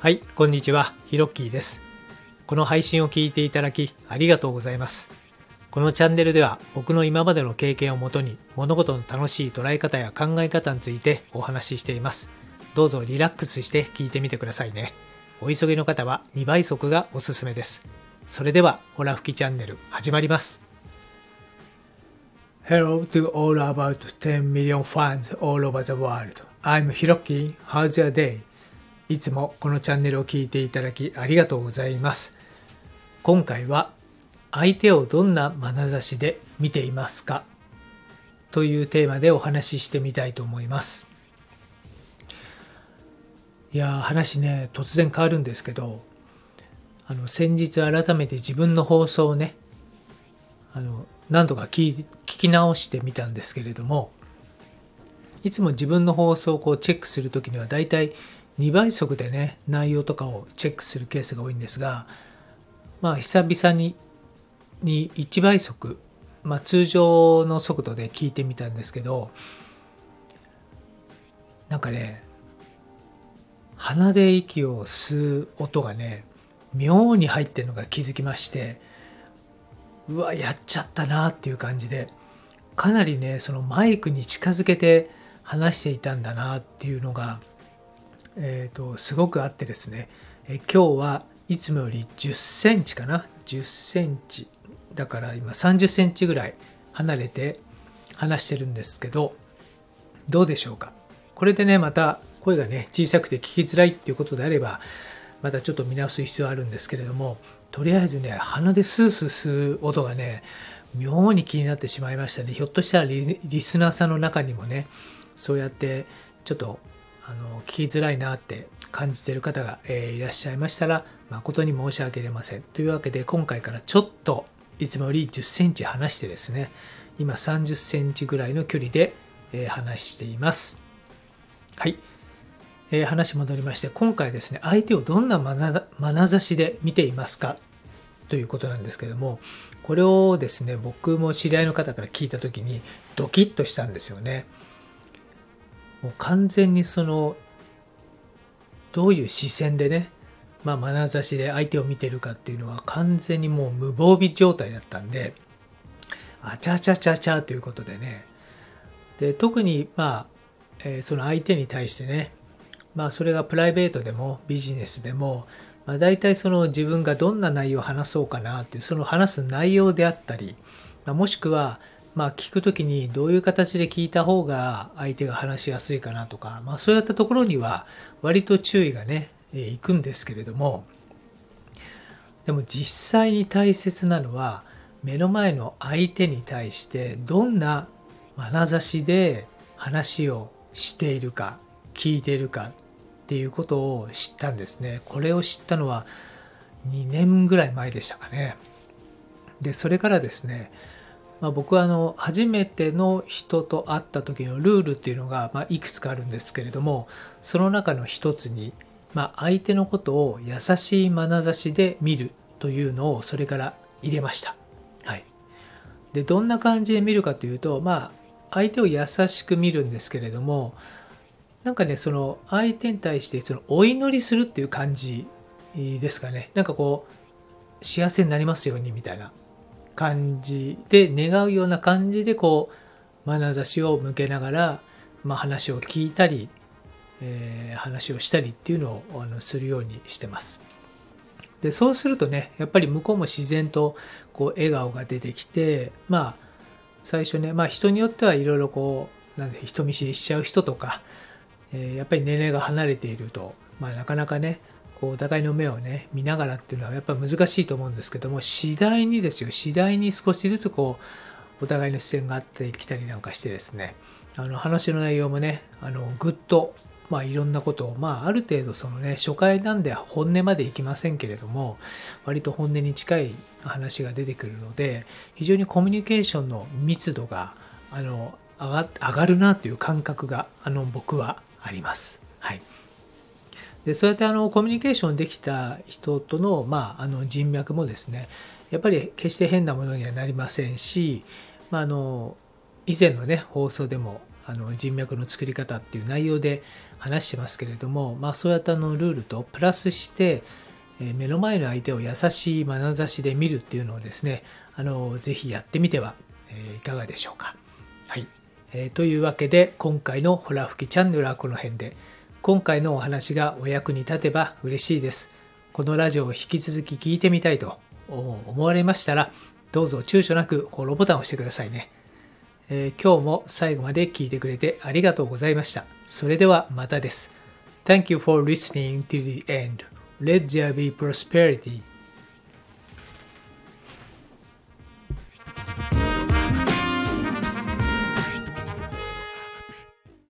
はい、こんにちは。ヒロッキーです。この配信を聞いていただきありがとうございます。このチャンネルでは僕の今までの経験をもとに物事の楽しい捉え方や考え方についてお話ししています。どうぞリラックスして聞いてみてくださいね。お急ぎの方は2倍速がおすすめです。それでは、ホラ吹きチャンネル始まります。Hello to all about 10 million fans all over the world. I'm Hiroki. How's your day? いつもこのチャンネルを聞いていただきありがとうございます。今回は相手をどんな眼差しで見ていますか？というテーマでお話ししてみたいと思います。いやー話ね突然変わるんですけどあの先日改めて自分の放送をねあの何度か聞聞き直してみたんですけれどもいつも自分の放送をこうチェックするときにはだいたい2倍速でね内容とかをチェックするケースが多いんですがまあ久々にに1倍速、まあ、通常の速度で聞いてみたんですけどなんかね鼻で息を吸う音がね妙に入ってるのが気づきましてうわやっちゃったなっていう感じでかなりねそのマイクに近づけて話していたんだなっていうのが、えーと、すごくあってですね、え今日はいつもより10センチかな？10センチ。だから今30センチぐらい離れて話してるんですけどどうでしょうか？これでねまた声がね小さくて聞きづらいっていうことであればまたちょっと見直す必要あるんですけれどもとりあえずね鼻でスースー吸う音がね妙に気になってしまいましたね。ひょっとしたらリスナーさんの中にもねそうやってちょっとあの聞きづらいなって感じてる方が、えー、いらっしゃいましたら誠に申し訳ありません。というわけで今回からちょっといつもより10センチ離してですね今30センチぐらいの距離で、えー、話しています。はい。えー、話戻りまして今回ですね相手をどんな眼差しで見ていますか？ということなんですけどもこれをですね僕も知り合いの方から聞いた時にドキッとしたんですよね。もう完全にそのどういう視線でねまあ眼差しで相手を見てるかっていうのは完全にもう無防備状態だったんであちゃちゃちゃちゃということでね。で特にまあ、えー、その相手に対してねまあそれがプライベートでもビジネスでも、まあ、大体その自分がどんな内容を話そうかなっていうその話す内容であったり、まあ、もしくはまあ聞くときにどういう形で聞いた方が相手が話しやすいかなとか、まあそういったところには割と注意がね、えー、いくんですけれども、でも実際に大切なのは目の前の相手に対してどんな眼差しで話をしているか聞いているかっていうことを知ったんですね。これを知ったのは2年ぐらい前でしたかね。で、それからですね、まあ、僕はあの初めての人と会った時のルールっていうのがまいくつかあるんですけれどもその中の一つに、ま、相手のことを優しい眼差しで見るというのをそれから入れました。はい、でどんな感じで見るかというとまあ相手を優しく見るんですけれどもなんかねその相手に対してそのお祈りするっていう感じですかね。なんかこう幸せになりますようにみたいな。感じで願うような感じでこう眼差しを向けながら、まあ、話を聞いたり、えー、話をしたりっていうのをあのするようにしてます。でそうするとねやっぱり向こうも自然とこう笑顔が出てきてまあ最初ねまあ人によってはいろいろこうなん人見知りしちゃう人とか、えー、やっぱり年齢が離れていると、まあ、なかなかねこうお互いの目をね見ながらっていうのはやっぱ難しいと思うんですけども次第にですよ次第に少しずつこうお互いの視線があってきたりなんかしてですねあの話の内容もねあのぐっとまあいろんなことをまあある程度そのね初回なんで本音までいきませんけれども割と本音に近い話が出てくるので非常にコミュニケーションの密度があの上が上がるなという感覚があの僕はあります。はい。でそうやってあのコミュニケーションできた人との,、まあ、あの人脈もですねやっぱり決して変なものにはなりませんし、まあ、あの以前のね放送でもあの人脈の作り方っていう内容で話してますけれども、まあ、そうやったのルールとプラスして、え目の前の相手を優しい眼差しで見るっていうのをですねあのぜひやってみては、えいかがでしょうか。はいえー、というわけで今回のホラ吹きチャンネルはこの辺で今回のお話がお役に立てば嬉しいです。このラジオを引き続き聞いてみたいと思われましたらどうぞ躊躇なくフォローボタンを押してくださいね。えー、今日も最後まで聞いてくれてありがとうございました。それではまたです。Thank you for listening to the end. Let there be prosperity.